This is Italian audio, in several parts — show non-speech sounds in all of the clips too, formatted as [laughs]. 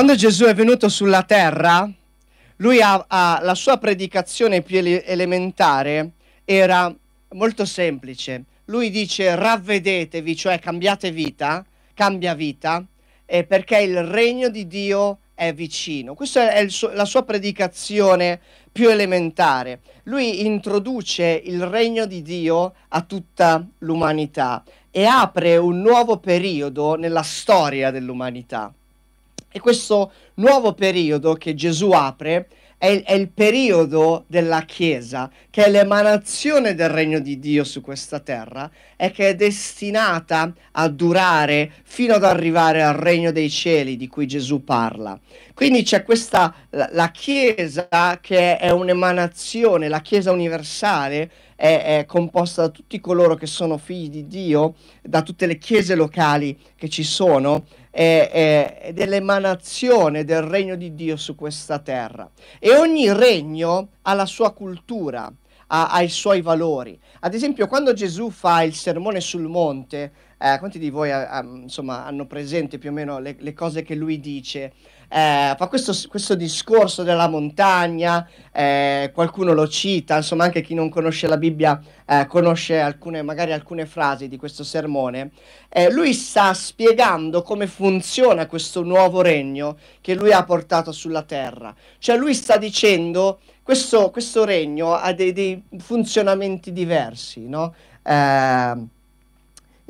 Quando Gesù è venuto sulla terra, lui ha, ha, la sua predicazione più ele- elementare era molto semplice. Lui dice ravvedetevi, cioè cambiate vita, cambia vita, eh, perché il regno di Dio è vicino. Questa è suo, la sua predicazione più elementare. Lui introduce il regno di Dio a tutta l'umanità e apre un nuovo periodo nella storia dell'umanità. E questo nuovo periodo che Gesù apre è il, è il, periodo della Chiesa, che è l'emanazione del regno di Dio su questa terra e che è destinata a durare fino ad arrivare al regno dei cieli di cui Gesù parla. Quindi c'è questa, la, la Chiesa che è un'emanazione, la Chiesa universale è, è, composta da tutti coloro che sono figli di Dio, da tutte le chiese locali che ci sono, è, è, dell'emanazione del regno di Dio su questa terra. E ogni regno ha la sua cultura, ha, ha i suoi valori. Ad esempio, quando Gesù fa il sermone sul monte, eh, quanti di voi eh, insomma, hanno presente più o meno le, le cose che lui dice? eh, fa questo, questo, discorso della montagna, eh, qualcuno lo cita, insomma anche chi non conosce la Bibbia eh, conosce alcune, magari alcune frasi di questo sermone. Eh, lui sta spiegando come funziona questo nuovo regno che lui ha portato sulla terra. Cioè lui sta dicendo questo, questo regno ha dei, dei funzionamenti diversi, no?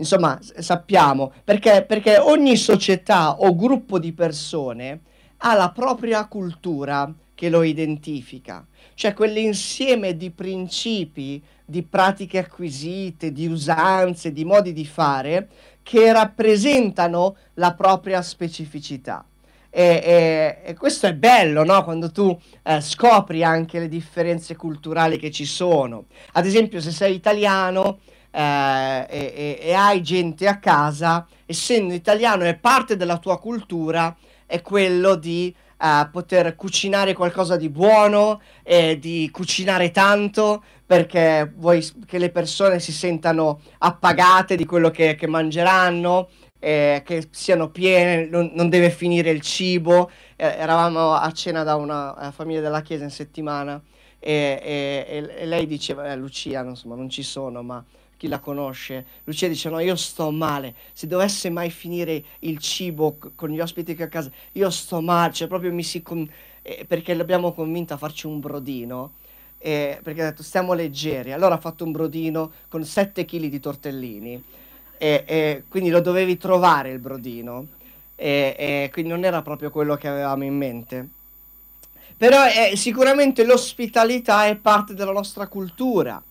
Insomma, sappiamo, perché, perché, ogni società o gruppo di persone ha la propria cultura che lo identifica, cioè quell'insieme di principi, di pratiche acquisite, di usanze, di modi di fare che rappresentano la propria specificità. E, e, e questo è bello, no? Quando tu eh, scopri anche le differenze culturali che ci sono. Ad esempio, se sei italiano eh, e, e hai gente a casa, essendo italiano è parte della tua cultura, è quello di uh, poter cucinare qualcosa di buono e di cucinare tanto perché vuoi che le persone si sentano appagate di quello che, che mangeranno, eh, che siano piene, non, non, deve finire il cibo. Eh, eravamo a cena da una uh, famiglia della chiesa in settimana e, e, e lei diceva, eh, Lucia, insomma, non ci sono, ma chi la conosce, Lucia dice no, io sto male, se dovesse mai finire il cibo con gli ospiti che a casa, io sto male, cioè proprio mi si... Con... Eh, perché l'abbiamo convinta a farci un brodino, eh, perché ha detto stiamo leggeri, allora ha fatto un brodino con 7 kg di tortellini, e, e quindi lo dovevi trovare il brodino, quindi non era proprio quello che avevamo in mente. Però eh, sicuramente l'ospitalità è parte della nostra cultura.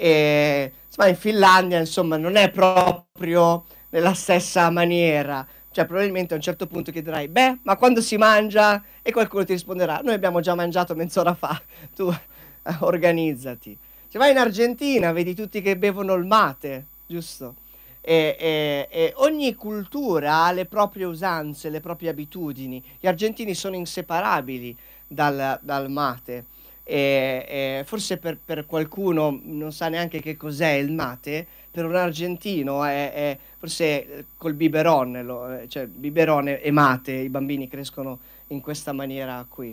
E, insomma, in Finlandia, insomma, non è proprio nella stessa maniera. Cioè, probabilmente a un certo punto chiederai, beh, ma quando si mangia? E qualcuno ti risponderà, noi abbiamo già mangiato mezz'ora fa, [laughs] tu eh, organizzati. Se vai in Argentina, vedi tutti che bevono il mate, giusto? E, e, e, ogni cultura ha le proprie usanze, le proprie abitudini. Gli argentini sono inseparabili dal, dal mate e, e forse per, per, qualcuno non sa neanche che cos'è il mate, per un argentino è, è forse col biberon, lo, cioè biberone e mate, i bambini crescono in questa maniera qui.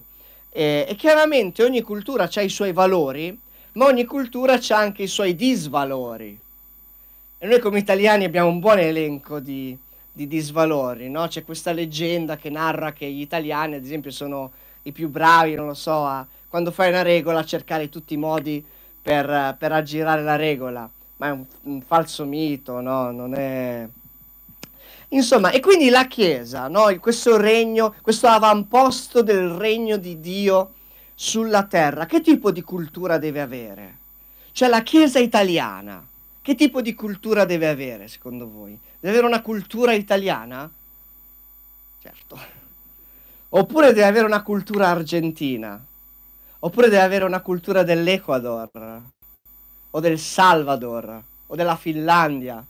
E, e chiaramente ogni cultura ha i suoi valori, ma ogni cultura ha anche i suoi disvalori. E noi come italiani abbiamo un buon elenco di, di disvalori, no? C'è questa leggenda che narra che gli italiani, ad esempio, sono i più bravi, non lo so, a, quando fai una regola cercare tutti i modi per, per aggirare la regola, ma è un, un falso mito, no? Non è... Insomma, e quindi la Chiesa, no? questo regno, questo avamposto del regno di Dio sulla terra, che tipo di cultura deve avere? Cioè la Chiesa italiana, che tipo di cultura deve avere secondo voi? Deve avere una cultura italiana? Certo. Oppure deve avere una cultura argentina? Oppure deve avere una cultura dell'Ecuador, o del Salvador, o della Finlandia,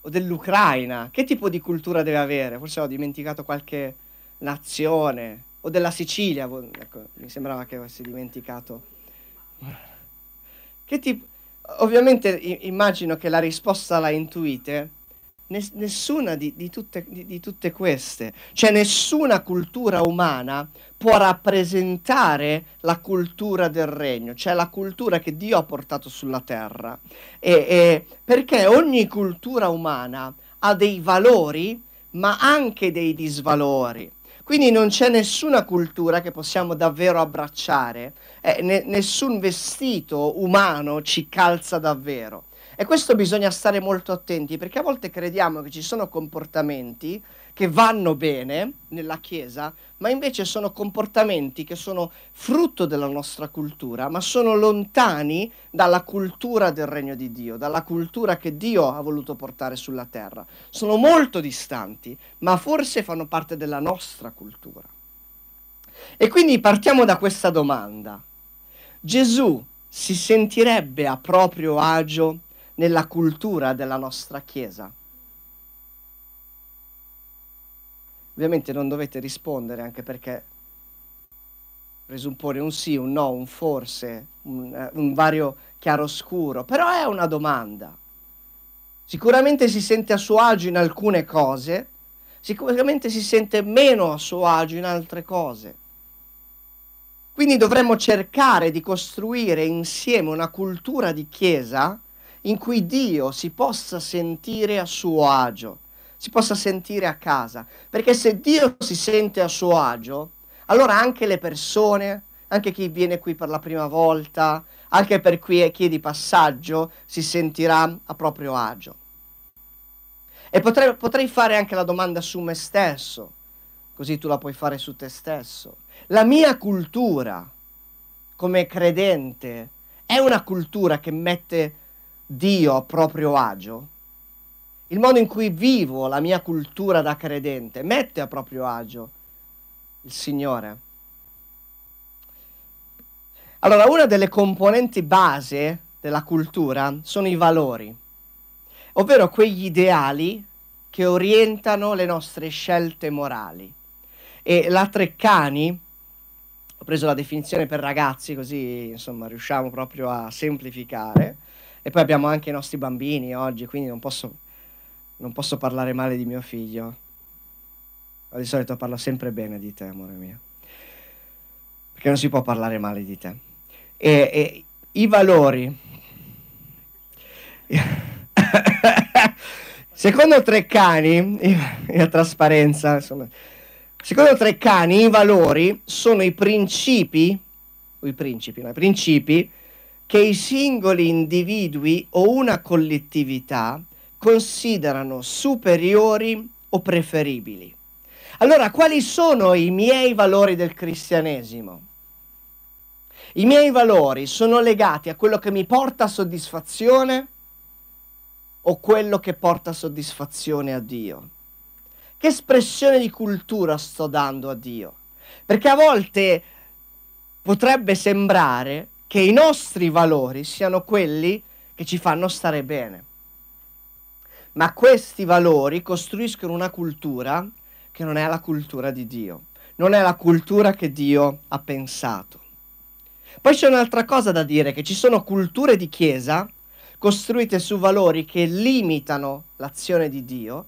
o dell'Ucraina. Che tipo di cultura deve avere? Forse ho dimenticato qualche nazione, o della Sicilia, ecco, mi sembrava che avessi dimenticato. Che tipo... Ovviamente immagino che la risposta la intuite, nessuna di, di, tutte, di, di, tutte, queste, cioè nessuna cultura umana può rappresentare la cultura del regno, cioè la cultura che Dio ha portato sulla terra, e, e perché ogni cultura umana ha dei valori ma anche dei disvalori. Quindi non c'è nessuna cultura che possiamo davvero abbracciare, eh, ne, nessun vestito umano ci calza davvero. E questo bisogna stare molto attenti perché a volte crediamo che ci sono comportamenti che vanno bene nella Chiesa, ma invece sono comportamenti che sono frutto della nostra cultura, ma sono lontani dalla cultura del regno di Dio, dalla cultura che Dio ha voluto portare sulla terra. Sono molto distanti, ma forse fanno parte della nostra cultura. E quindi partiamo da questa domanda. Gesù si sentirebbe a proprio agio nella cultura della nostra Chiesa? Ovviamente non dovete rispondere anche perché presuppone un sì, un no, un forse, un, eh, un vario chiaroscuro, però è una domanda. Sicuramente si sente a suo agio in alcune cose, sicuramente si sente meno a suo agio in altre cose. Quindi dovremmo cercare di costruire insieme una cultura di chiesa in cui Dio si possa sentire a suo agio, si possa sentire a casa. Perché se Dio si sente a suo agio, allora anche le persone, anche chi viene qui per la prima volta, anche per chi è di passaggio, si sentirà a proprio agio. E potrei, potrei fare anche la domanda su me stesso, così tu la puoi fare su te stesso. La mia cultura come credente è una cultura che mette Dio a proprio agio, il modo in cui vivo la mia cultura da credente mette a proprio agio il Signore. Allora, una delle componenti base della cultura sono i valori, ovvero quegli ideali che orientano le nostre scelte morali. E la Treccani, ho preso la definizione per ragazzi, così insomma riusciamo proprio a semplificare, e poi abbiamo anche i nostri bambini oggi, quindi non posso, non posso parlare male di mio figlio. Ma di solito parlo sempre bene di te, amore mio. Perché non si può parlare male di te. E, e i valori. [laughs] secondo Treccani, la trasparenza, insomma, secondo Treccani i valori sono i principi, o i principi, no, i principi che i singoli individui o una collettività considerano superiori o preferibili. Allora, quali sono i miei valori del cristianesimo? I miei valori sono legati a quello che mi porta soddisfazione o quello che porta soddisfazione a Dio? Che espressione di cultura sto dando a Dio? Perché a volte potrebbe sembrare che i nostri valori siano quelli che ci fanno stare bene. Ma questi valori costruiscono una cultura che non è la cultura di Dio, non è la cultura che Dio ha pensato. Poi c'è un'altra cosa da dire, che ci sono culture di chiesa costruite su valori che limitano l'azione di Dio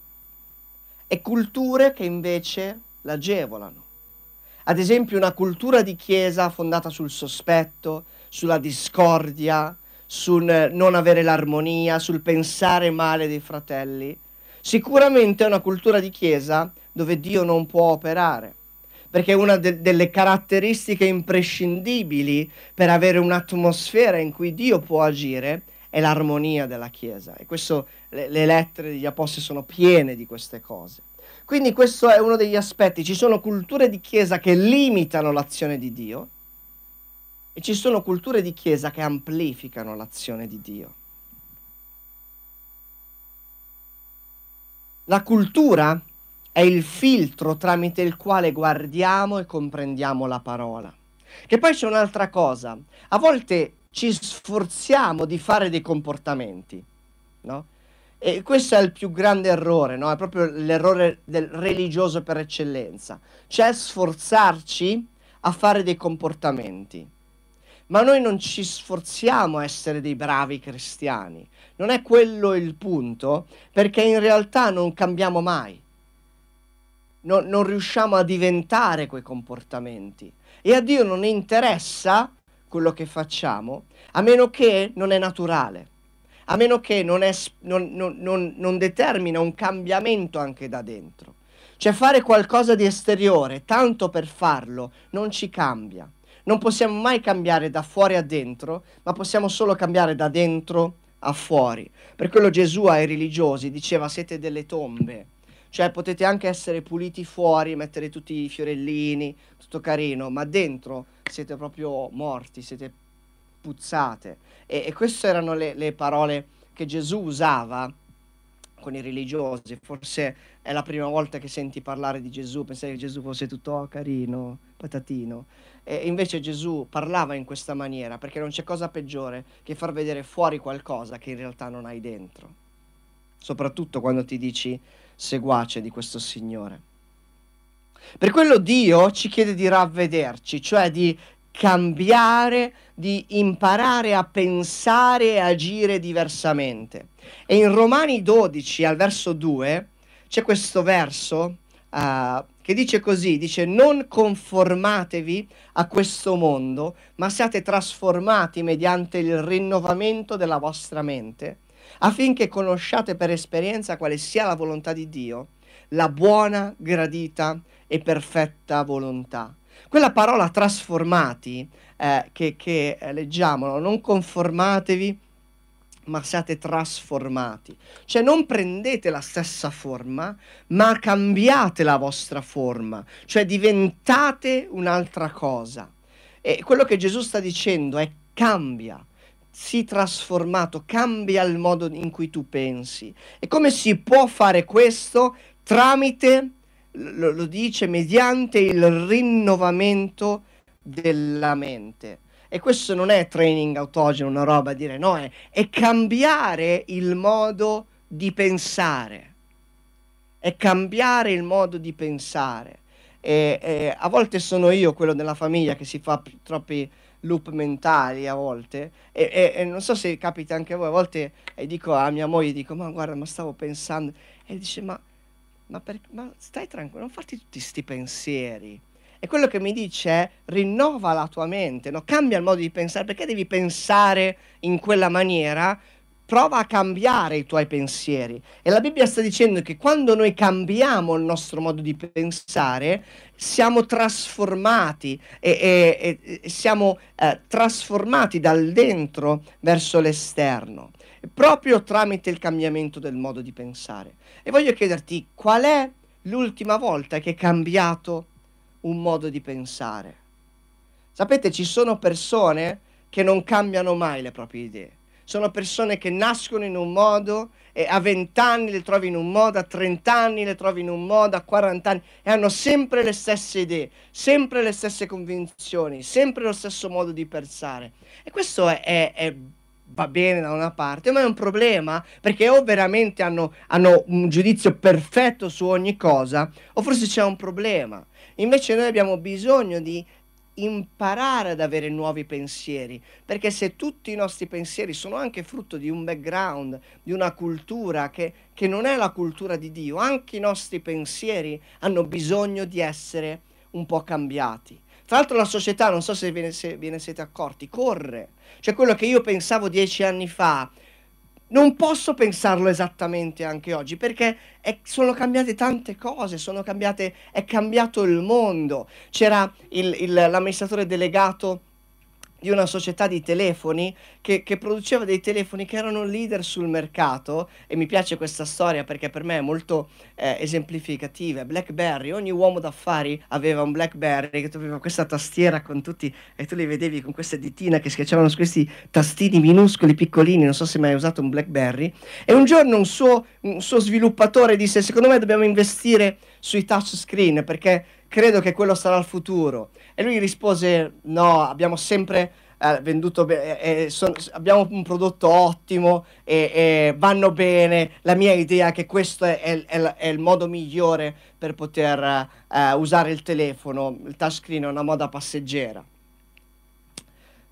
e culture che invece l'agevolano. Ad esempio una cultura di chiesa fondata sul sospetto, sulla discordia, sul non avere l'armonia, sul pensare male dei fratelli. Sicuramente è una cultura di chiesa dove Dio non può operare, perché una de- delle caratteristiche imprescindibili per avere un'atmosfera in cui Dio può agire è l'armonia della chiesa. E questo, le, le lettere degli apostoli sono piene di queste cose. Quindi questo è uno degli aspetti. Ci sono culture di chiesa che limitano l'azione di Dio e ci sono culture di chiesa che amplificano l'azione di Dio. La cultura è il filtro tramite il quale guardiamo e comprendiamo la parola. Che poi c'è un'altra cosa, a volte ci sforziamo di fare dei comportamenti, no? E questo è il più grande errore, no? È proprio l'errore del religioso per eccellenza, cioè sforzarci a fare dei comportamenti ma noi non ci sforziamo a essere dei bravi cristiani. Non è quello il punto, perché in realtà non cambiamo mai. Non, non riusciamo a diventare quei comportamenti. E a Dio non interessa quello che facciamo, a meno che non è naturale, a meno che non, è, non, non, non determina un cambiamento anche da dentro. Cioè fare qualcosa di esteriore, tanto per farlo, non ci cambia. Non possiamo mai cambiare da fuori a dentro, ma possiamo solo cambiare da dentro a fuori. Per quello Gesù ai religiosi diceva siete delle tombe. Cioè potete anche essere puliti fuori, mettere tutti i fiorellini, tutto carino, ma dentro siete proprio morti, siete puzzate. E, e queste erano le, le parole che Gesù usava con i religiosi. Forse è la prima volta che senti parlare di Gesù, pensavi che Gesù fosse tutto oh, carino, patatino. E invece Gesù parlava in questa maniera perché non c'è cosa peggiore che far vedere fuori qualcosa che in realtà non hai dentro. Soprattutto quando ti dici seguace di questo Signore. Per quello Dio ci chiede di ravvederci, cioè di cambiare, di imparare a pensare e agire diversamente. E in Romani 12 al verso 2 c'è questo verso uh, che dice così, dice non conformatevi a questo mondo, ma siate trasformati mediante il rinnovamento della vostra mente, affinché conosciate per esperienza quale sia la volontà di Dio, la buona, gradita e perfetta volontà. Quella parola trasformati eh, che, che eh, leggiamo, non conformatevi, ma siate trasformati. Cioè non prendete la stessa forma, ma cambiate la vostra forma, cioè diventate un'altra cosa. E quello che Gesù sta dicendo è cambia, sii trasformato, cambia il modo in cui tu pensi. E come si può fare questo? Tramite lo, lo dice mediante il rinnovamento della mente. E questo non è training autogeno, una roba a dire no, è, è cambiare il modo di pensare. È cambiare il modo di pensare. E, e, a volte sono io quello della famiglia che si fa troppi loop mentali a volte e, e, e, non so se capita anche a voi a volte e dico a mia moglie dico ma guarda ma stavo pensando e dice ma ma, per, ma stai tranquillo, non farti tutti questi pensieri. E quello che mi dice è rinnova la tua mente, no? cambia il modo di pensare, perché devi pensare in quella maniera? Prova a cambiare i tuoi pensieri. E la Bibbia sta dicendo che quando noi cambiamo il nostro modo di pensare, siamo trasformati e, e, e siamo eh, trasformati dal dentro verso l'esterno proprio tramite il cambiamento del modo di pensare. E voglio chiederti qual è l'ultima volta che hai cambiato un modo di pensare? Sapete, ci sono persone che non cambiano mai le proprie idee. Sono persone che nascono in un modo e a 20 anni le trovi in un modo, a 30 anni le trovi in un modo, a 40 anni e hanno sempre le stesse idee, sempre le stesse convinzioni, sempre lo stesso modo di pensare. E questo è, è, è va bene da una parte, ma è un problema perché o veramente hanno, hanno, un giudizio perfetto su ogni cosa, o forse c'è un problema. Invece noi abbiamo bisogno di imparare ad avere nuovi pensieri, perché se tutti i nostri pensieri sono anche frutto di un background, di una cultura che, che non è la cultura di Dio, anche i nostri pensieri hanno bisogno di essere un po' cambiati. Tra l'altro la società, non so se ve ne, se ve ne siete accorti, corre. Cioè quello che io pensavo dieci anni fa, non posso pensarlo esattamente anche oggi perché è, sono cambiate tante cose, cambiate, è cambiato il mondo. C'era il, il, l'amministratore delegato di una società di telefoni che, che, produceva dei telefoni che erano leader sul mercato e mi piace questa storia perché per me è molto eh, esemplificativa. BlackBerry, ogni uomo d'affari aveva un BlackBerry che aveva questa tastiera con tutti e tu li vedevi con queste ditine che schiacciavano su questi tastini minuscoli, piccolini, non so se mai hai usato un BlackBerry e un giorno un suo, un suo sviluppatore disse secondo me dobbiamo investire sui touchscreen perché credo che quello sarà il futuro. E lui rispose, no, abbiamo sempre eh, venduto bene, eh, son, abbiamo un prodotto ottimo e, e, vanno bene, la mia idea è che questo è, è, è, il modo migliore per poter eh, usare il telefono, il touchscreen è una moda passeggera.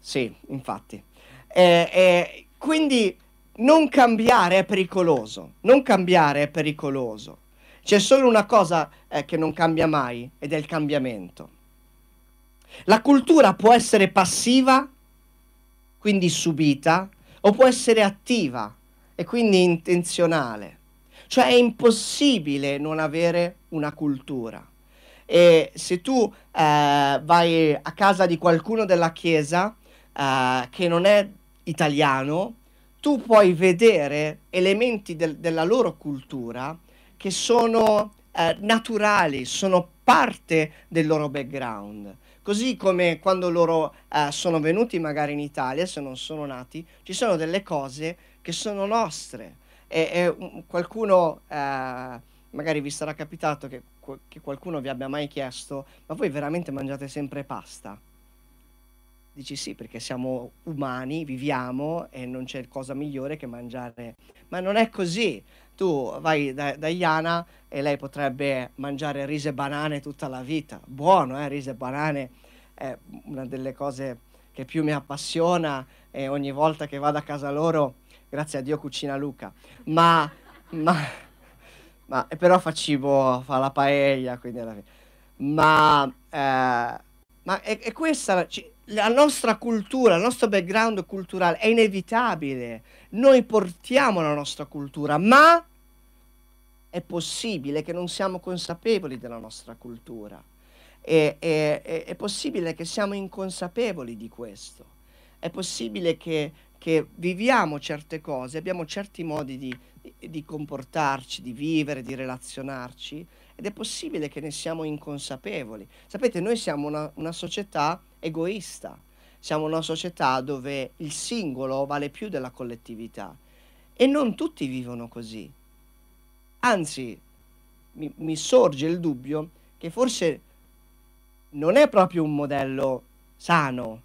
Sì, infatti. Eh, eh, quindi non cambiare è pericoloso, non cambiare è pericoloso. C'è solo una cosa eh, che non cambia mai ed è il cambiamento. La cultura può essere passiva, quindi subita, o può essere attiva e quindi intenzionale. Cioè è impossibile non avere una cultura. E se tu eh, vai a casa di qualcuno della chiesa eh, che non è italiano, tu puoi vedere elementi del, della loro cultura che sono eh, naturali, sono parte del loro background. Così come quando loro eh, sono venuti magari in Italia, se non sono nati, ci sono delle cose che sono nostre. E, e qualcuno, eh, magari vi sarà capitato che, che qualcuno vi abbia mai chiesto, ma voi veramente mangiate sempre pasta? Dici sì, perché siamo umani, viviamo e non c'è cosa migliore che mangiare. Ma non è così. Tu vai da, da Iana e lei potrebbe mangiare riso e banane tutta la vita. Buono, eh? Riso e banane è una delle cose che più mi appassiona e ogni volta che vado a casa loro, grazie a Dio cucina Luca. Ma, ma, ma però fa cibo, fa la paella, quindi alla fine. Ma, eh, ma è, è questa la nostra cultura, il nostro background culturale è inevitabile. Noi portiamo la nostra cultura, ma è possibile che non siamo consapevoli della nostra cultura. E, e, e, è possibile che siamo inconsapevoli di questo. È possibile che, che viviamo certe cose, abbiamo certi modi di, di comportarci, di vivere, di relazionarci ed è possibile che ne siamo inconsapevoli. Sapete, noi siamo una, una società egoista, siamo una società dove il singolo vale più della collettività e non tutti vivono così. Anzi, mi, mi sorge il dubbio che forse non è proprio un modello sano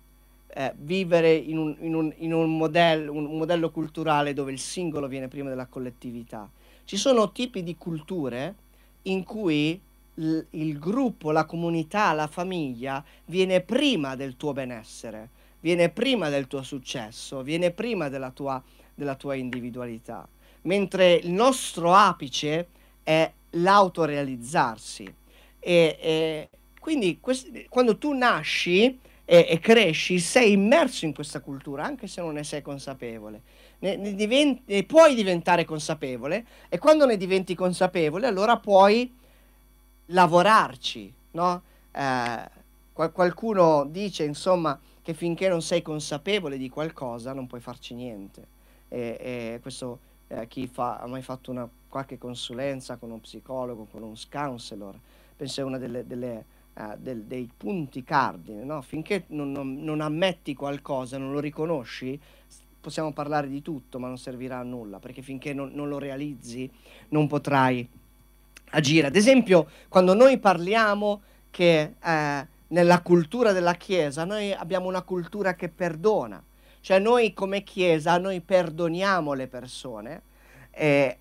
eh, vivere in, un, in, un, in un, modello, un modello culturale dove il singolo viene prima della collettività. Ci sono tipi di culture in cui il, gruppo, la comunità, la famiglia viene prima del tuo benessere, viene prima del tuo successo, viene prima della tua, della tua individualità, mentre il nostro apice è l'autorealizzarsi. E, e quindi quest- quando tu nasci e, e, cresci, sei immerso in questa cultura, anche se non ne sei consapevole. Ne, ne, diventi, ne puoi diventare consapevole e quando ne diventi consapevole allora puoi lavorarci, no? Eh, qual- qualcuno dice, insomma, che finché non sei consapevole di qualcosa non puoi farci niente. E, e questo eh, chi fa, ha mai fatto una, qualche consulenza con uno psicologo, con un counselor, penso è uno uh, del, dei punti cardine, no? Finché non, non, non ammetti qualcosa, non lo riconosci, possiamo parlare di tutto, ma non servirà a nulla, perché finché non, non lo realizzi non potrai agire. Ad esempio, quando noi parliamo che eh, nella cultura della Chiesa noi abbiamo una cultura che perdona, cioè noi come Chiesa noi perdoniamo le persone, eh,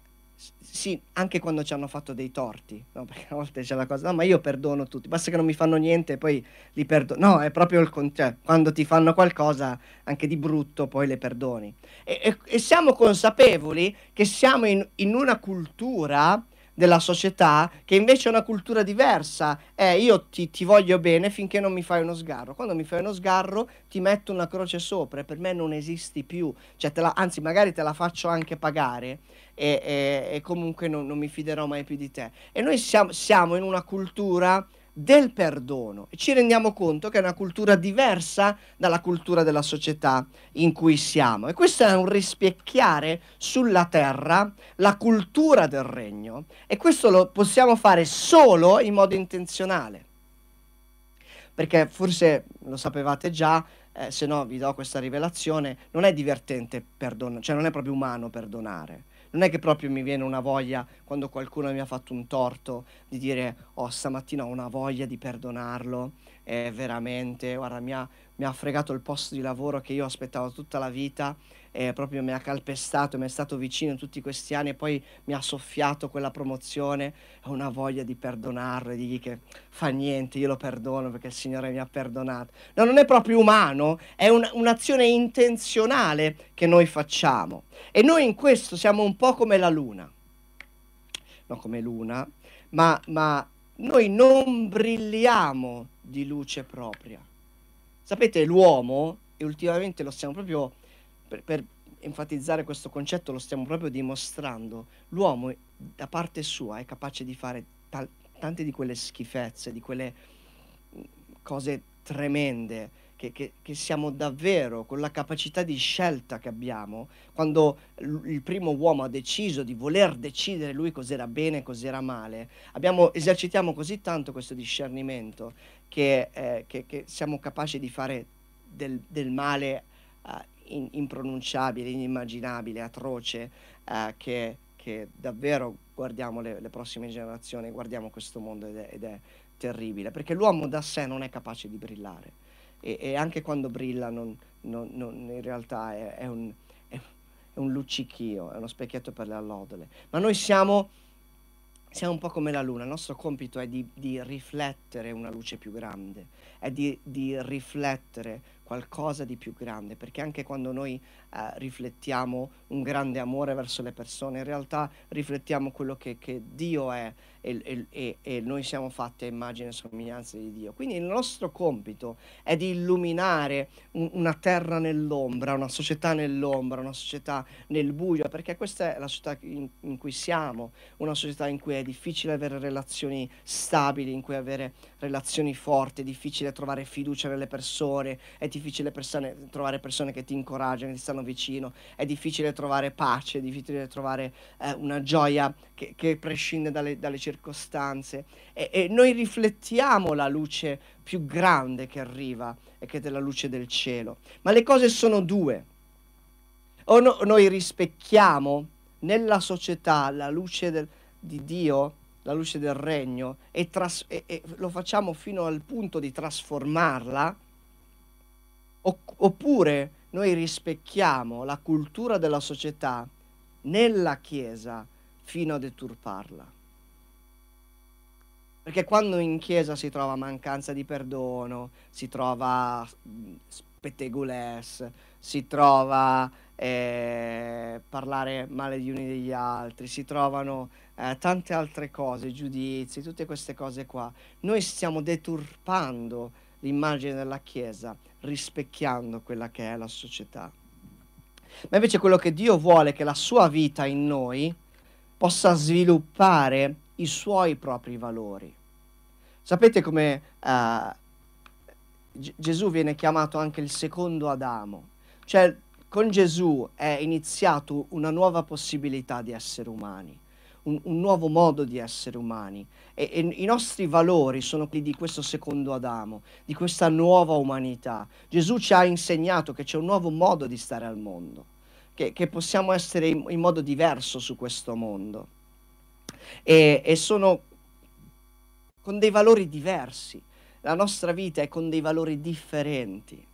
sì, anche quando ci hanno fatto dei torti, no? [laughs] perché a volte c'è la cosa, no, ma io perdono tutti, basta che non mi fanno niente e poi li perdono. No, è proprio il contrario, cioè, quando ti fanno qualcosa anche di brutto poi le perdoni. E, e, e siamo consapevoli che siamo in, in una cultura della società che invece è una cultura diversa. Eh, io ti, ti, voglio bene finché non mi fai uno sgarro. Quando mi fai uno sgarro ti metto una croce sopra e per me non esisti più. Cioè, la, anzi, magari te la faccio anche pagare e, e, e comunque non, non, mi fiderò mai più di te. E noi siamo, siamo in una cultura del perdono. Ci rendiamo conto che è una cultura diversa dalla cultura della società in cui siamo. E questo è un rispecchiare sulla terra la cultura del regno. E questo lo possiamo fare solo in modo intenzionale. Perché forse lo sapevate già eh, se no vi do questa rivelazione non è divertente perdonare cioè non è proprio umano perdonare non è che proprio mi viene una voglia quando qualcuno mi ha fatto un torto di dire oh stamattina ho una voglia di perdonarlo e, è veramente, guarda, mi ha, mi ha fregato il posto di lavoro che io aspettavo tutta la vita eh, proprio mi ha calpestato, mi è stato vicino in tutti questi anni e poi mi ha soffiato quella promozione, ho una voglia di perdonarlo e dirgli che fa niente, io lo perdono perché il Signore mi ha perdonato. No, non è proprio umano, è un, un'azione intenzionale che noi facciamo. E noi in questo siamo un po' come la luna, no come luna, ma, ma noi non brilliamo di luce propria. Sapete, l'uomo, e ultimamente lo stiamo proprio per, per enfatizzare questo concetto lo stiamo proprio dimostrando, l'uomo da parte sua è capace di fare tal- tante di quelle schifezze, di quelle mm, cose tremende, che, che, che, siamo davvero con la capacità di scelta che abbiamo, quando l- il primo uomo ha deciso di voler decidere lui cos'era bene e cos'era male, abbiamo, esercitiamo così tanto questo discernimento che, eh, che siamo capaci di fare del, del male uh, in, impronunciabile, inimmaginabile, atroce, eh, che, che, davvero guardiamo le, le, prossime generazioni, guardiamo questo mondo ed è, ed è, terribile, perché l'uomo da sé non è capace di brillare e, e anche quando brilla non, non, non, in realtà è, è, un, è, un, luccichio, è uno specchietto per le allodole. Ma noi siamo, siamo un po' come la luna, il nostro compito è di, di riflettere una luce più grande, è di, di riflettere qualcosa di più grande, perché anche quando noi eh, riflettiamo un grande amore verso le persone, in realtà riflettiamo quello che, che Dio è e, e, e, noi siamo fatti a immagine e somiglianza di Dio. Quindi il nostro compito è di illuminare un, una terra nell'ombra, una società nell'ombra, una società nel buio, perché questa è la società in, in cui siamo, una società in cui è difficile avere relazioni stabili, in cui avere relazioni forti, è difficile trovare fiducia nelle persone, è difficile persone, trovare persone che ti incoraggiano, che ti stanno vicino, è difficile trovare pace, è difficile trovare eh, una gioia che, che prescinde dalle, dalle circostanze e, e noi riflettiamo la luce più grande che arriva e che è della luce del cielo. Ma le cose sono due. O no, noi rispecchiamo nella società la luce del, di Dio, la luce del regno, e, tras- e, e, lo facciamo fino al punto di trasformarla, oppure noi rispecchiamo la cultura della società nella Chiesa fino a deturparla. Perché quando in chiesa si trova mancanza di perdono, si trova spettegules, si trova eh, parlare male di uni degli altri, si trovano eh, tante altre cose, giudizi, tutte queste cose qua. Noi stiamo deturpando l'immagine della Chiesa, rispecchiando quella che è la società. Ma invece quello che Dio vuole è che la sua vita in noi possa sviluppare i suoi propri valori. Sapete come G- Gesù viene chiamato anche il secondo Adamo? Cioè, con Gesù è iniziato una nuova possibilità di essere umani, un, un nuovo modo di essere umani. E, e, i nostri valori sono quelli di questo secondo Adamo, di questa nuova umanità. Gesù ci ha insegnato che c'è un nuovo modo di stare al mondo, che, che possiamo essere in, in modo diverso su questo mondo. E, e sono con dei valori diversi. La nostra vita è con dei valori differenti.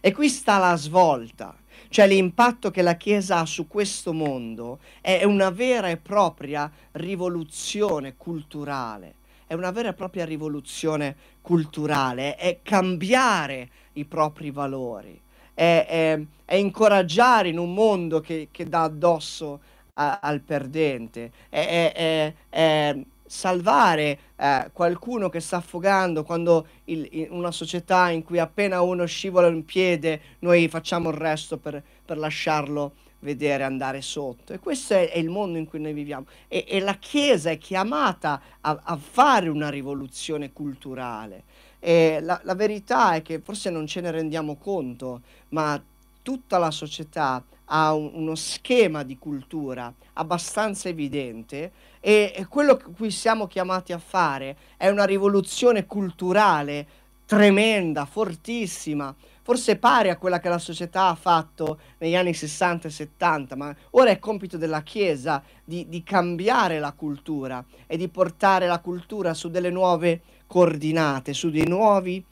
E qui sta la svolta, cioè l'impatto che la Chiesa ha su questo mondo è una vera e propria rivoluzione culturale. È una vera e propria rivoluzione culturale, è cambiare i propri valori, è, è, è incoraggiare in un mondo che, che dà addosso a, al perdente, è, è salvare eh, qualcuno che sta affogando quando il, in una società in cui appena uno scivola in piede noi facciamo il resto per, per lasciarlo vedere andare sotto. E questo è, è, il mondo in cui noi viviamo. E, e la Chiesa è chiamata a, a, fare una rivoluzione culturale. E la, la verità è che forse non ce ne rendiamo conto, ma tutta la società ha un, uno schema di cultura abbastanza evidente e, e quello che cui siamo chiamati a fare è una rivoluzione culturale tremenda, fortissima, forse pari a quella che la società ha fatto negli anni 60 e 70, ma ora è compito della Chiesa di, di, cambiare la cultura e di portare la cultura su delle nuove coordinate, su dei nuovi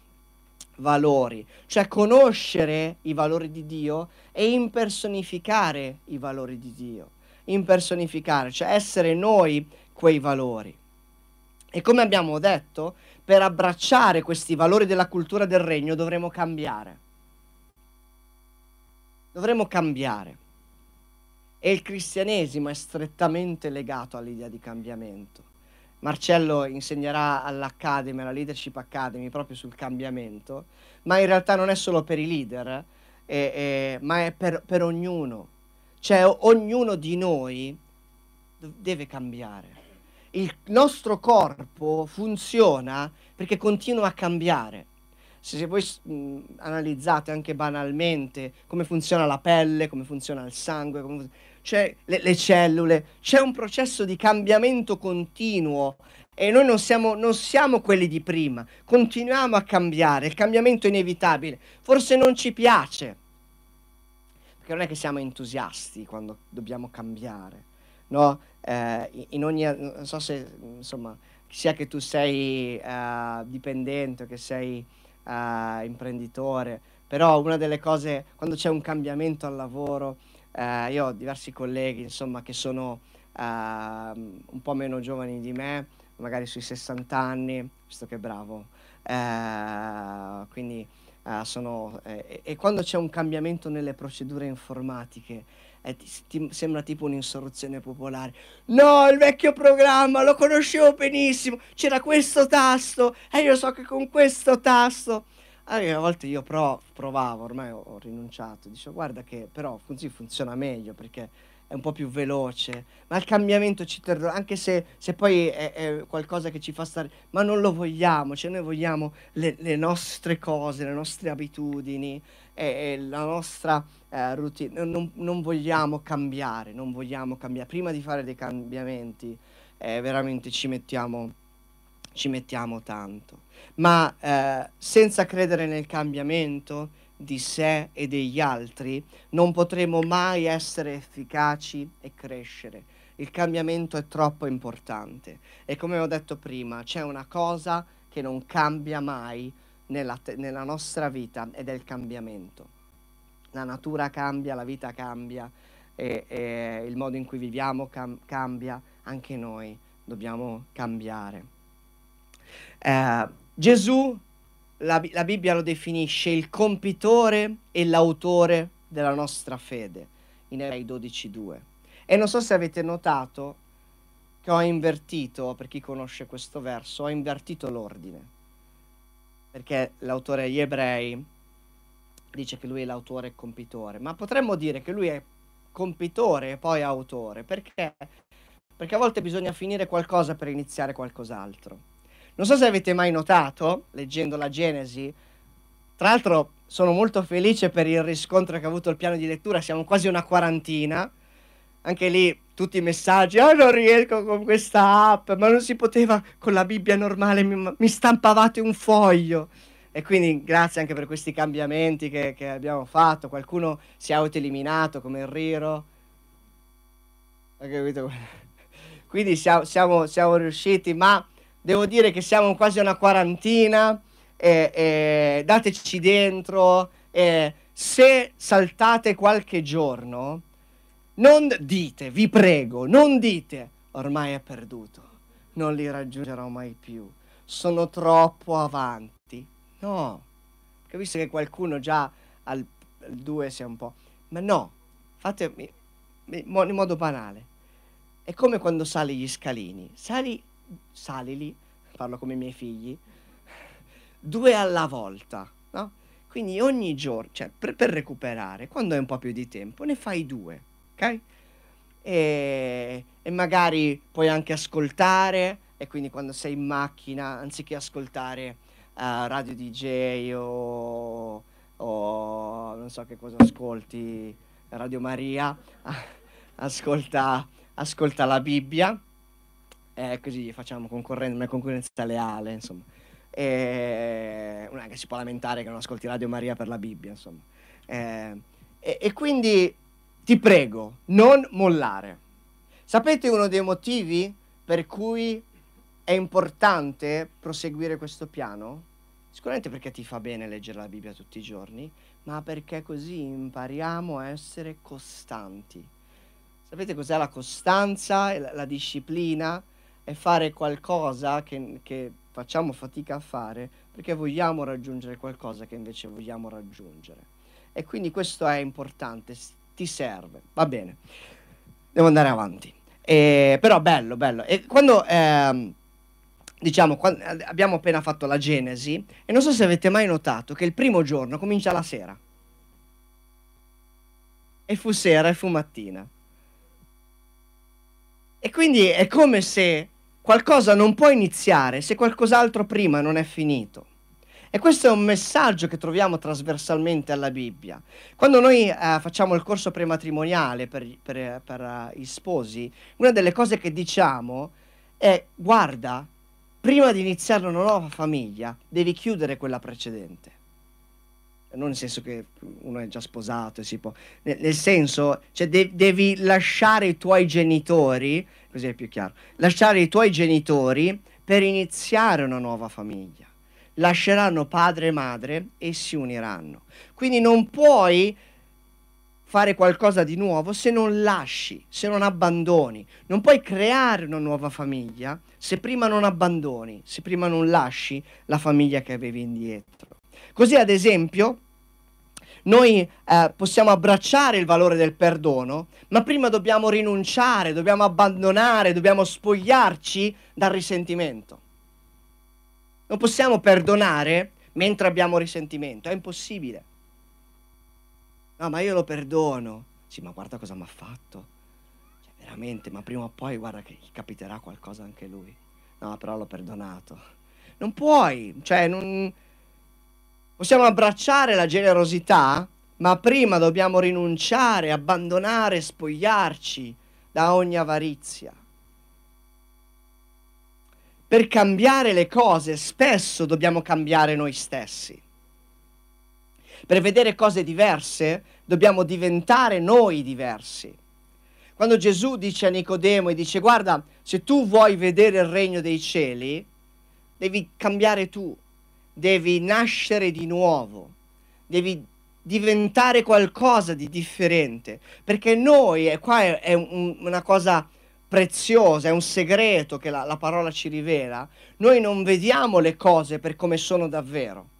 valori, cioè conoscere i valori di Dio e impersonificare i valori di Dio, impersonificare, cioè essere noi quei valori. E come abbiamo detto, per abbracciare questi valori della cultura del regno dovremo cambiare. Dovremo cambiare. E il cristianesimo è strettamente legato all'idea di cambiamento. Marcello insegnerà all'Academy, alla Leadership Academy, proprio sul cambiamento, ma in realtà non è solo per i leader, eh, eh, ma è per, per ognuno. Cioè ognuno di noi deve cambiare. Il nostro corpo funziona perché continua a cambiare. Se, se voi mh, analizzate anche banalmente come funziona la pelle, come funziona il sangue, come cioè le, le cellule, c'è un processo di cambiamento continuo e noi non siamo, non siamo quelli di prima, continuiamo a cambiare, il cambiamento è inevitabile, forse non ci piace, perché non è che siamo entusiasti quando dobbiamo cambiare, no? Eh, in ogni, non so se, insomma, sia che tu sei uh, dipendente, che sei uh, imprenditore, però una delle cose, quando c'è un cambiamento al lavoro, eh, io ho diversi colleghi, insomma, che sono eh, un po' meno giovani di me, magari sui 60 anni, visto che bravo. Eh, quindi eh, sono... Eh, e quando c'è un cambiamento nelle procedure informatiche, eh, ti, ti, sembra tipo un'insorruzione popolare. No, il vecchio programma lo conoscevo benissimo, c'era questo tasto e io so che con questo tasto allora, a volte io pro, provavo, ormai ho, rinunciato, dicevo guarda che però così funziona meglio perché è un po' più veloce, ma il cambiamento ci terrà, anche se, se poi è, è, qualcosa che ci fa stare, ma non lo vogliamo, cioè noi vogliamo le, le nostre cose, le nostre abitudini e, e la nostra eh, routine, non, non, vogliamo cambiare, non vogliamo cambiare, prima di fare dei cambiamenti eh, veramente ci mettiamo ci mettiamo tanto, ma eh, senza credere nel cambiamento di sé e degli altri non potremo mai essere efficaci e crescere. Il cambiamento è troppo importante e come ho detto prima c'è una cosa che non cambia mai nella, nella nostra vita ed è il cambiamento. La natura cambia, la vita cambia e, e il modo in cui viviamo cam- cambia, anche noi dobbiamo cambiare. Eh, Gesù, la, la Bibbia lo definisce il compitore e l'autore della nostra fede, in Ebrei 12.2. E non so se avete notato che ho invertito, per chi conosce questo verso, ho invertito l'ordine. Perché l'autore degli Ebrei dice che lui è l'autore e compitore, ma potremmo dire che lui è compitore e poi autore. Perché? Perché a volte bisogna finire qualcosa per iniziare qualcos'altro. Non so se avete mai notato, leggendo la Genesi, tra l'altro sono molto felice per il riscontro che ha avuto il piano di lettura, siamo quasi una quarantina, anche lì tutti i messaggi, oh non riesco con questa app, ma non si poteva con la Bibbia normale, mi, mi stampavate un foglio. E quindi grazie anche per questi cambiamenti che, che abbiamo fatto, qualcuno si è auto-eliminato come il Riro. [laughs] Quindi siamo, siamo, siamo riusciti, ma devo dire che siamo quasi una quarantina, e, e dateci dentro, e se saltate qualche giorno, non dite, vi prego, non dite, ormai è perduto, non li raggiungerò mai più, sono troppo avanti. No, capisco che qualcuno già al 2 sia un po', ma no, fate in modo banale. È come quando sali gli scalini, sali sali lì, parlo come i miei figli, due alla volta, no? Quindi ogni giorno, cioè per, per, recuperare, quando hai un po' più di tempo, ne fai due, ok? E, e magari puoi anche ascoltare, e quindi quando sei in macchina, anziché ascoltare uh, radio DJ o, o non so che cosa ascolti, Radio Maria, [laughs] ascolta, ascolta la Bibbia eh, così facciamo concorrenza, una concorrenza leale, insomma. E, è che si può lamentare che non ascolti Radio Maria per la Bibbia, insomma. Eh, e, e quindi ti prego, non mollare. Sapete uno dei motivi per cui è importante proseguire questo piano? Sicuramente perché ti fa bene leggere la Bibbia tutti i giorni, ma perché così impariamo a essere costanti. Sapete cos'è la costanza, la, la disciplina? È fare qualcosa che, che facciamo fatica a fare perché vogliamo raggiungere qualcosa che invece vogliamo raggiungere. E quindi questo è importante, ti serve. Va bene, devo andare avanti. E, però bello, bello. E quando... Eh, diciamo, quando, abbiamo appena fatto la Genesi e non so se avete mai notato che il primo giorno comincia la sera. E fu sera e fu mattina. E quindi è come se qualcosa non può iniziare se qualcos'altro prima non è finito. E questo è un messaggio che troviamo trasversalmente alla Bibbia. Quando noi eh, facciamo il corso prematrimoniale per, per, per uh, gli sposi, una delle cose che diciamo è guarda, prima di iniziare una nuova famiglia, devi chiudere quella precedente. Non nel senso che uno è già sposato e si può, nel, nel senso, cioè de- devi lasciare i tuoi genitori, così è più chiaro, lasciare i tuoi genitori per iniziare una nuova famiglia. Lasceranno padre e madre e si uniranno. Quindi non puoi fare qualcosa di nuovo se non lasci, se non abbandoni. Non puoi creare una nuova famiglia se prima non abbandoni, se prima non lasci la famiglia che avevi indietro. Così ad esempio noi eh, possiamo abbracciare il valore del perdono, ma prima dobbiamo rinunciare, dobbiamo abbandonare, dobbiamo spogliarci dal risentimento. Non possiamo perdonare mentre abbiamo risentimento, è impossibile. No, ma io lo perdono. Sì, ma guarda cosa mi ha fatto. Cioè, veramente, ma prima o poi guarda che gli capiterà qualcosa anche lui. No, però l'ho perdonato. Non puoi, cioè, non... Possiamo abbracciare la generosità, ma prima dobbiamo rinunciare, abbandonare, spogliarci da ogni avarizia. Per cambiare le cose spesso dobbiamo cambiare noi stessi. Per vedere cose diverse dobbiamo diventare noi diversi. Quando Gesù dice a Nicodemo e dice guarda, se tu vuoi vedere il regno dei cieli, devi cambiare tu, devi nascere di nuovo, devi diventare qualcosa di differente, perché noi, e qua è, è un, una cosa preziosa, è un segreto che la, la parola ci rivela, noi non vediamo le cose per come sono davvero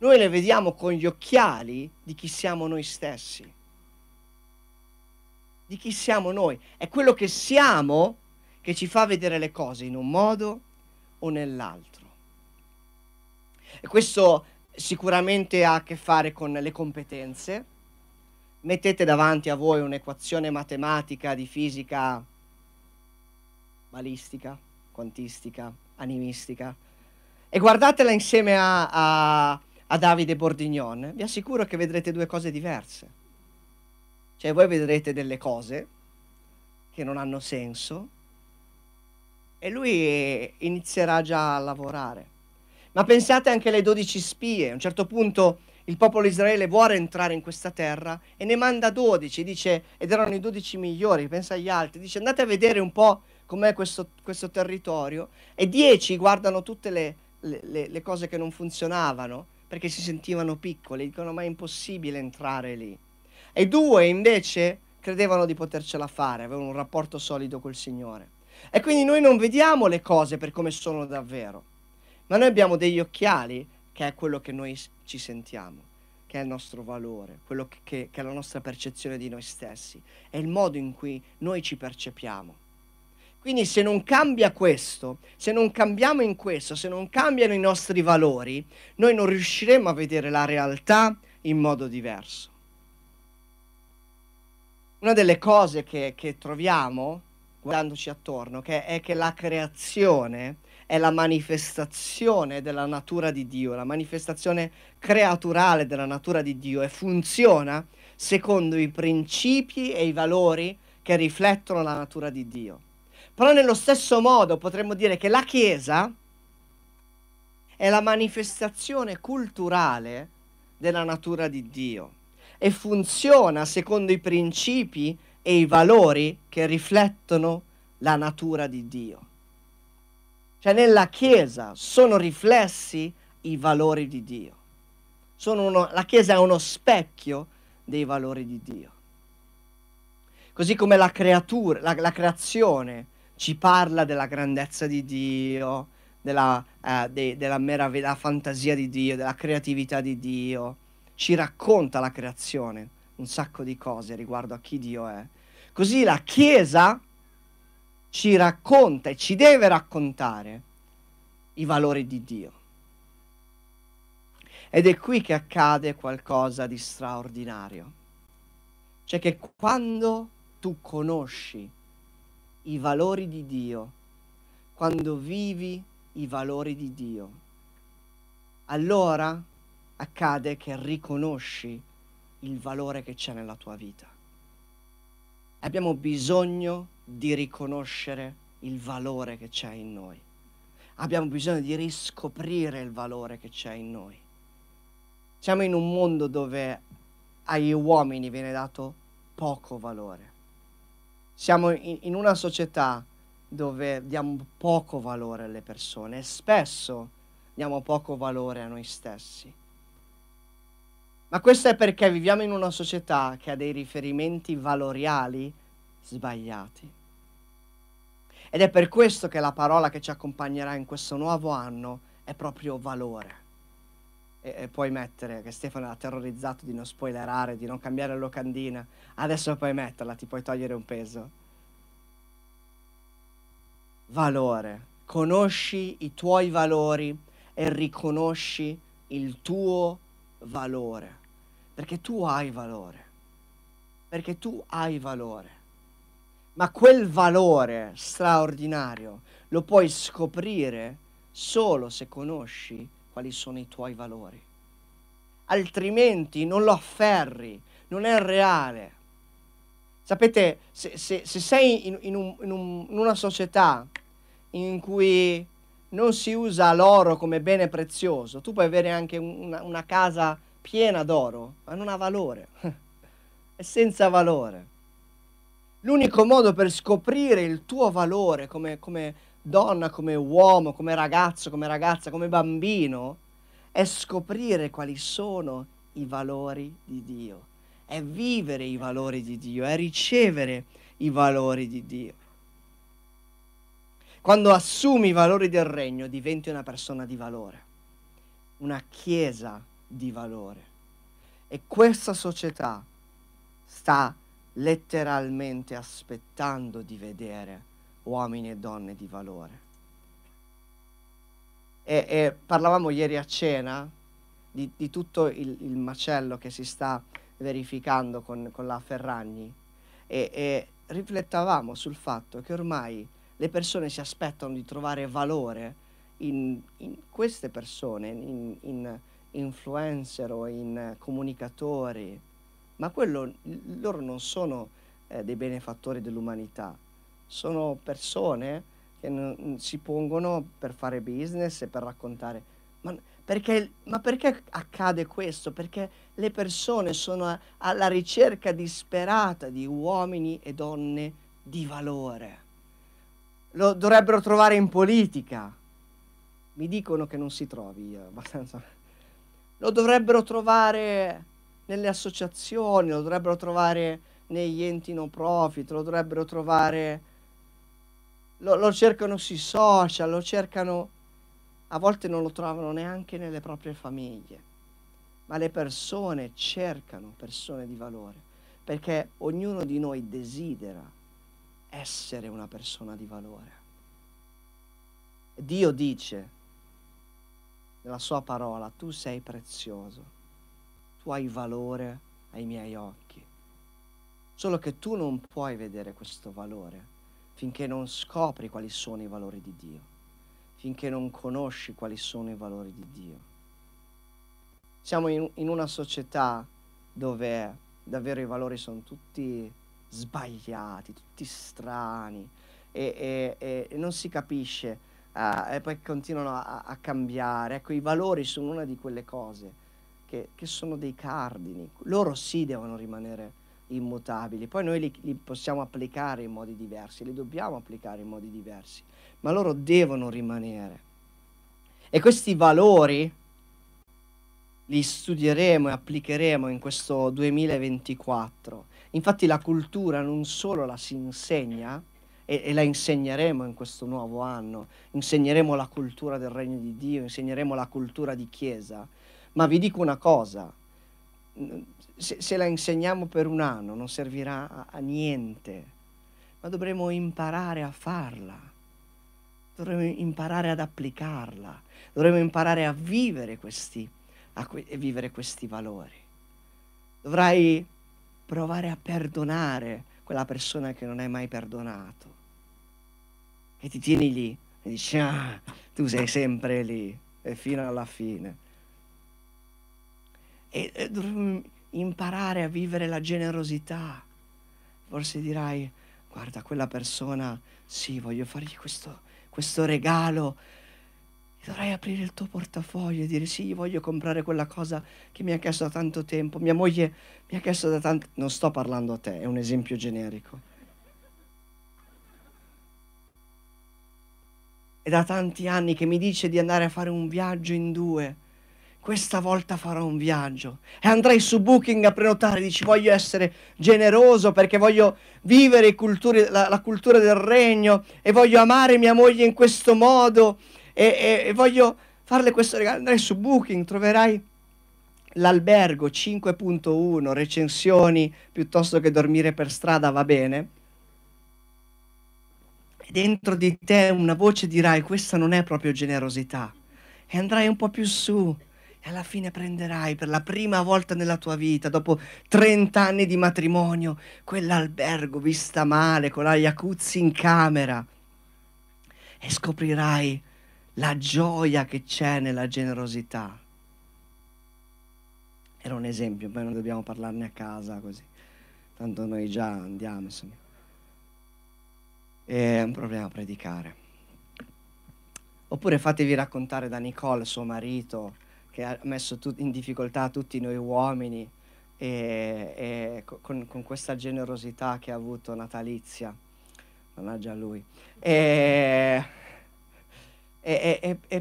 noi le vediamo con gli occhiali di chi siamo noi stessi. Di chi siamo noi. È quello che siamo che ci fa vedere le cose in un modo o nell'altro. E questo sicuramente ha a che fare con le competenze. Mettete davanti a voi un'equazione matematica di fisica balistica, quantistica, animistica e guardatela insieme a, a a Davide Bordignon, vi assicuro che vedrete due cose diverse. Cioè voi vedrete delle cose che non hanno senso e lui inizierà già a lavorare. Ma pensate anche alle dodici spie, a un certo punto il popolo Israele vuole entrare in questa terra e ne manda dodici, dice, ed erano i dodici migliori, pensa agli altri, dice andate a vedere un po' com'è questo, questo territorio. E dieci guardano tutte le, le, le cose che non funzionavano perché si sentivano piccoli, dicono ma è impossibile entrare lì. E due invece credevano di potercela fare, avevano un rapporto solido col Signore. E quindi noi non vediamo le cose per come sono davvero, ma noi abbiamo degli occhiali che è quello che noi ci sentiamo, che è il nostro valore, quello che, che, che è la nostra percezione di noi stessi, è il modo in cui noi ci percepiamo. Quindi se non cambia questo, se non cambiamo in questo, se non cambiano i nostri valori, noi non riusciremo a vedere la realtà in modo diverso. Una delle cose che, che troviamo guardandoci attorno che è che la creazione è la manifestazione della natura di Dio, la manifestazione creaturale della natura di Dio e funziona secondo i principi e i valori che riflettono la natura di Dio. Però nello stesso modo potremmo dire che la Chiesa è la manifestazione culturale della natura di Dio e funziona secondo i principi e i valori che riflettono la natura di Dio. Cioè nella Chiesa sono riflessi i valori di Dio. Uno, la Chiesa è uno specchio dei valori di Dio. Così come la creatura, la, la creazione ci parla della grandezza di Dio, della, eh, de, della meraviglia, fantasia di Dio, della creatività di Dio. Ci racconta la creazione un sacco di cose riguardo a chi Dio è. Così la Chiesa ci racconta e ci deve raccontare i valori di Dio. Ed è qui che accade qualcosa di straordinario. Cioè che quando tu conosci i valori di Dio, quando vivi i valori di Dio, allora accade che riconosci il valore che c'è nella tua vita. Abbiamo bisogno di riconoscere il valore che c'è in noi. Abbiamo bisogno di riscoprire il valore che c'è in noi. Siamo in un mondo dove agli uomini viene dato poco valore. Siamo in, una società dove diamo poco valore alle persone e spesso diamo poco valore a noi stessi. Ma questo è perché viviamo in una società che ha dei riferimenti valoriali sbagliati. Ed è per questo che la parola che ci accompagnerà in questo nuovo anno è proprio valore. E, e puoi mettere, che Stefano era terrorizzato di non spoilerare, di non cambiare locandina, adesso puoi metterla, ti puoi togliere un peso. Valore. Conosci i tuoi valori e riconosci il tuo valore. Perché tu hai valore. Perché tu hai valore. Ma quel valore straordinario lo puoi scoprire solo se conosci quali sono i tuoi valori. Altrimenti non lo afferri, non è reale. Sapete, se, se, se sei in, in, un, in, un, in una società in cui non si usa l'oro come bene prezioso, tu puoi avere anche una, una casa piena d'oro, ma non ha valore, [laughs] è senza valore. L'unico modo per scoprire il tuo valore come, come donna, come uomo, come ragazzo, come ragazza, come bambino, è scoprire quali sono i valori di Dio, è vivere i valori di Dio, è ricevere i valori di Dio. Quando assumi i valori del regno diventi una persona di valore, una chiesa di valore. E questa società sta letteralmente aspettando di vedere uomini e donne di valore. E, e parlavamo ieri a cena di, di tutto il, il, macello che si sta verificando con, con la Ferragni e, e riflettavamo sul fatto che ormai le persone si aspettano di trovare valore in, in queste persone, in, in, influencer o in comunicatori, ma quello, loro non sono eh, dei benefattori dell'umanità, sono persone che non, si pongono per fare business e per raccontare. Ma perché, ma perché accade questo? Perché le persone sono a, alla ricerca disperata di uomini e donne di valore. Lo dovrebbero trovare in politica. Mi dicono che non si trovi abbastanza. Lo dovrebbero trovare nelle associazioni, lo dovrebbero trovare negli enti no profit, lo dovrebbero trovare, lo, lo cercano sui social, lo cercano, a volte non lo trovano neanche nelle proprie famiglie, ma le persone cercano persone di valore, perché ognuno di noi desidera essere una persona di valore. Dio dice nella sua parola, tu sei prezioso tu hai valore ai miei occhi. Solo che tu non puoi vedere questo valore finché non scopri quali sono i valori di Dio, finché non conosci quali sono i valori di Dio. Siamo in, in una società dove davvero i valori sono tutti sbagliati, tutti strani e, e, e non si capisce uh, e poi continuano a, a cambiare. Ecco, i valori sono una di quelle cose che, che sono dei cardini. Loro sì devono rimanere immutabili, poi noi li, li, possiamo applicare in modi diversi, li dobbiamo applicare in modi diversi, ma loro devono rimanere. E questi valori li studieremo e applicheremo in questo 2024. Infatti la cultura non solo la si insegna, e, e, la insegneremo in questo nuovo anno, insegneremo la cultura del regno di Dio, insegneremo la cultura di Chiesa, ma vi dico una cosa, se, se la insegniamo per un anno non servirà a, a niente, ma dovremo imparare a farla, dovremo imparare ad applicarla, dovremo imparare a vivere questi, a que- vivere questi valori. Dovrai provare a perdonare quella persona che non hai mai perdonato, che ti tieni lì e dici, ah, tu sei sempre lì, e fino alla fine. E, e dovremmo imparare a vivere la generosità. Forse dirai, guarda, quella persona, sì, voglio fargli questo, questo regalo Dovrai aprire il tuo portafoglio e dire sì, voglio comprare quella cosa che mi ha chiesto da tanto tempo. Mia moglie mi ha chiesto da tanto... Non sto parlando a te, è un esempio generico. È da tanti anni che mi dice di andare a fare un viaggio in due. Questa volta farò un viaggio e andrai su Booking a prenotare. Dici voglio essere generoso perché voglio vivere culturi, la, la cultura del regno e voglio amare mia moglie in questo modo e, e, e voglio farle questo regalo. Andrai su Booking, troverai l'albergo 5.1, recensioni piuttosto che dormire per strada va bene. E dentro di te una voce dirai questa non è proprio generosità. E andrai un po' più su e alla fine prenderai per la prima volta nella tua vita, dopo 30 anni di matrimonio, quell'albergo vista male con la jacuzzi in camera e scoprirai la gioia che c'è nella generosità. Era un esempio, poi non dobbiamo parlarne a casa così, tanto noi già andiamo, insomma. È un problema predicare. Oppure fatevi raccontare da Nicole, suo marito, che ha messo in difficoltà tutti noi uomini e, e con, con, questa generosità che ha avuto natalizia. Mannaggia lui. E e, e,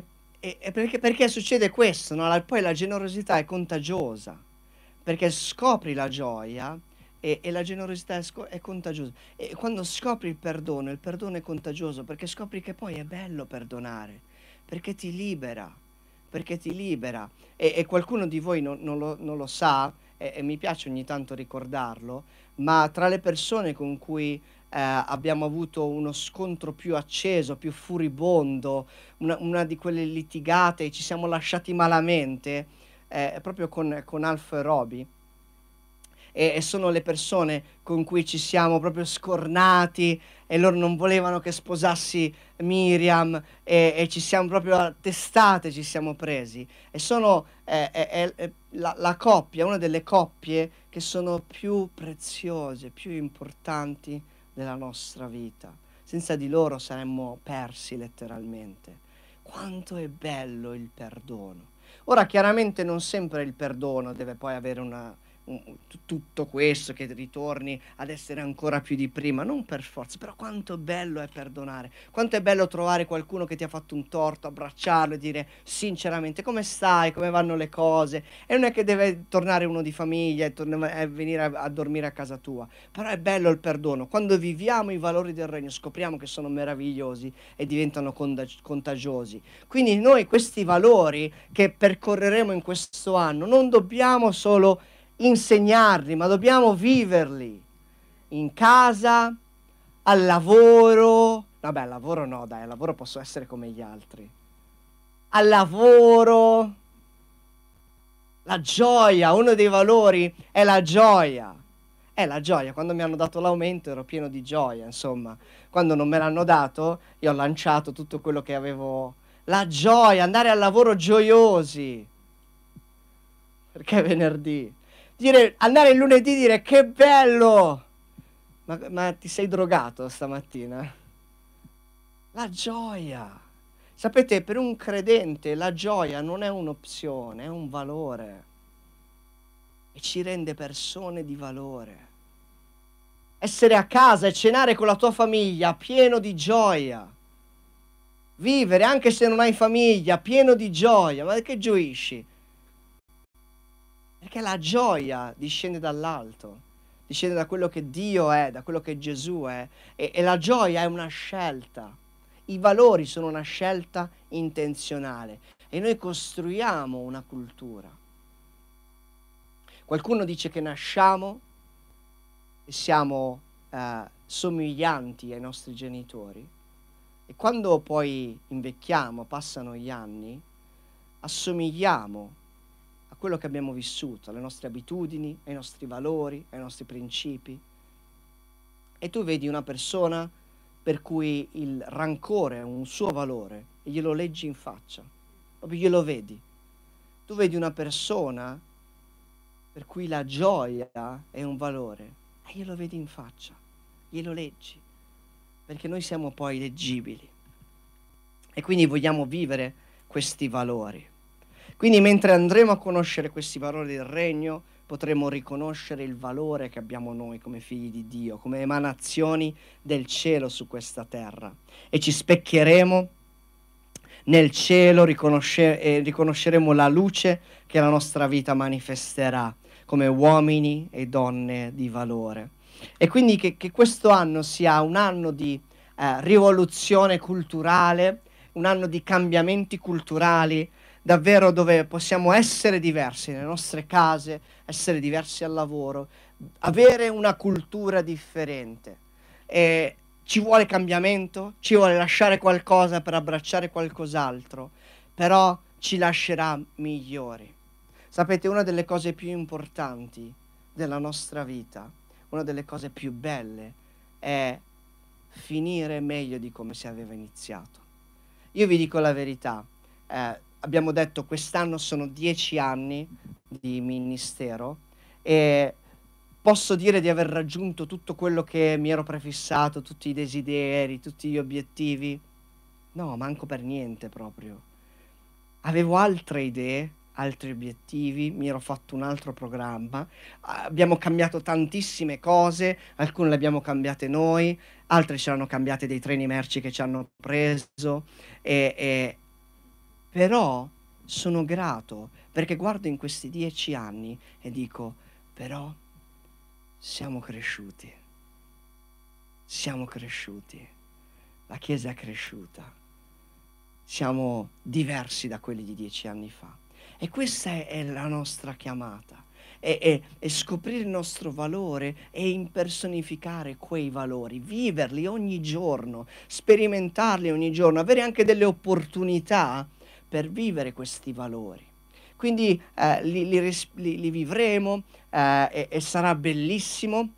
e perché, perché, succede questo? No? Poi la generosità è contagiosa, perché scopri la gioia e, e, la generosità è, è, contagiosa. E quando scopri il perdono, il perdono è contagioso perché scopri che poi è bello perdonare, perché ti libera, perché ti libera. E, e qualcuno di voi non, non, lo, non lo, sa, e, mi piace ogni tanto ricordarlo, ma tra le persone con cui eh, abbiamo avuto uno scontro più acceso, più furibondo, una, una di quelle litigate, e ci siamo lasciati malamente, eh, proprio con, con Alf e Roby. E, e, sono le persone con cui ci siamo proprio scornati e loro non volevano che sposassi Miriam e, e ci siamo proprio a ci siamo presi e sono eh, eh, la, la coppia, una delle coppie che sono più preziose, più importanti della nostra vita. Senza di loro saremmo persi letteralmente. Quanto è bello il perdono. Ora chiaramente non sempre il perdono deve poi avere una, tutto questo, che ritorni ad essere ancora più di prima, non per forza, però quanto bello è perdonare, quanto è bello trovare qualcuno che ti ha fatto un torto, abbracciarlo e dire sinceramente come stai, come vanno le cose, e non è che deve tornare uno di famiglia e, torna, e venire a, a, dormire a casa tua, però è bello il perdono, quando viviamo i valori del regno scopriamo che sono meravigliosi e diventano contagiosi, quindi noi questi valori che percorreremo in questo anno non dobbiamo solo insegnarli, ma dobbiamo viverli in casa, al lavoro. Vabbè, al lavoro no, dai, al lavoro posso essere come gli altri. Al lavoro. La gioia, uno dei valori è la gioia. È la gioia. Quando mi hanno dato l'aumento ero pieno di gioia, insomma. Quando non me l'hanno dato, io ho lanciato tutto quello che avevo. La gioia, andare al lavoro gioiosi. Perché venerdì dire, andare il lunedì e dire che bello! Ma, ma ti sei drogato stamattina? La gioia. Sapete, per un credente la gioia non è un'opzione, è un valore. E ci rende persone di valore. Essere a casa e cenare con la tua famiglia pieno di gioia. Vivere anche se non hai famiglia, pieno di gioia. Ma che gioisci? Perché la gioia discende dall'alto, discende da quello che Dio è, da quello che Gesù è. E, e la gioia è una scelta. I valori sono una scelta intenzionale e noi costruiamo una cultura. Qualcuno dice che nasciamo e siamo eh, somiglianti ai nostri genitori e quando poi invecchiamo, passano gli anni, assomigliamo quello che abbiamo vissuto, alle nostre abitudini, ai nostri valori, ai nostri principi. E tu vedi una persona per cui il rancore è un suo valore e glielo leggi in faccia, proprio glielo vedi. Tu vedi una persona per cui la gioia è un valore e glielo vedi in faccia, glielo leggi, perché noi siamo poi leggibili e quindi vogliamo vivere questi valori. Quindi mentre andremo a conoscere questi valori del regno, potremo riconoscere il valore che abbiamo noi come figli di Dio, come emanazioni del cielo su questa terra e ci specchieremo nel cielo, riconosce- e riconosceremo la luce che la nostra vita manifesterà come uomini e donne di valore. E quindi che, che questo anno sia un anno di eh, rivoluzione culturale, un anno di cambiamenti culturali, davvero dove possiamo essere diversi nelle nostre case, essere diversi al lavoro, avere una cultura differente. E ci vuole cambiamento, ci vuole lasciare qualcosa per abbracciare qualcos'altro, però ci lascerà migliori. Sapete, una delle cose più importanti della nostra vita, una delle cose più belle, è finire meglio di come si aveva iniziato. Io vi dico la verità, eh, abbiamo detto quest'anno sono dieci anni di ministero e posso dire di aver raggiunto tutto quello che mi ero prefissato, tutti i desideri, tutti gli obiettivi. No, manco per niente proprio. Avevo altre idee, altri obiettivi, mi ero fatto un altro programma, abbiamo cambiato tantissime cose, alcune le abbiamo cambiate noi, altre ce l'hanno cambiate dei treni merci che ci hanno preso, e, e... però sono grato perché guardo in questi dieci anni e dico, però siamo cresciuti, siamo cresciuti, la Chiesa è cresciuta, siamo diversi da quelli di dieci anni fa. E questa è, la nostra chiamata. E, e, scoprire il nostro valore e impersonificare quei valori, viverli ogni giorno, sperimentarli ogni giorno, avere anche delle opportunità per vivere questi valori. Quindi eh, li, li, li, vivremo eh, e, e sarà bellissimo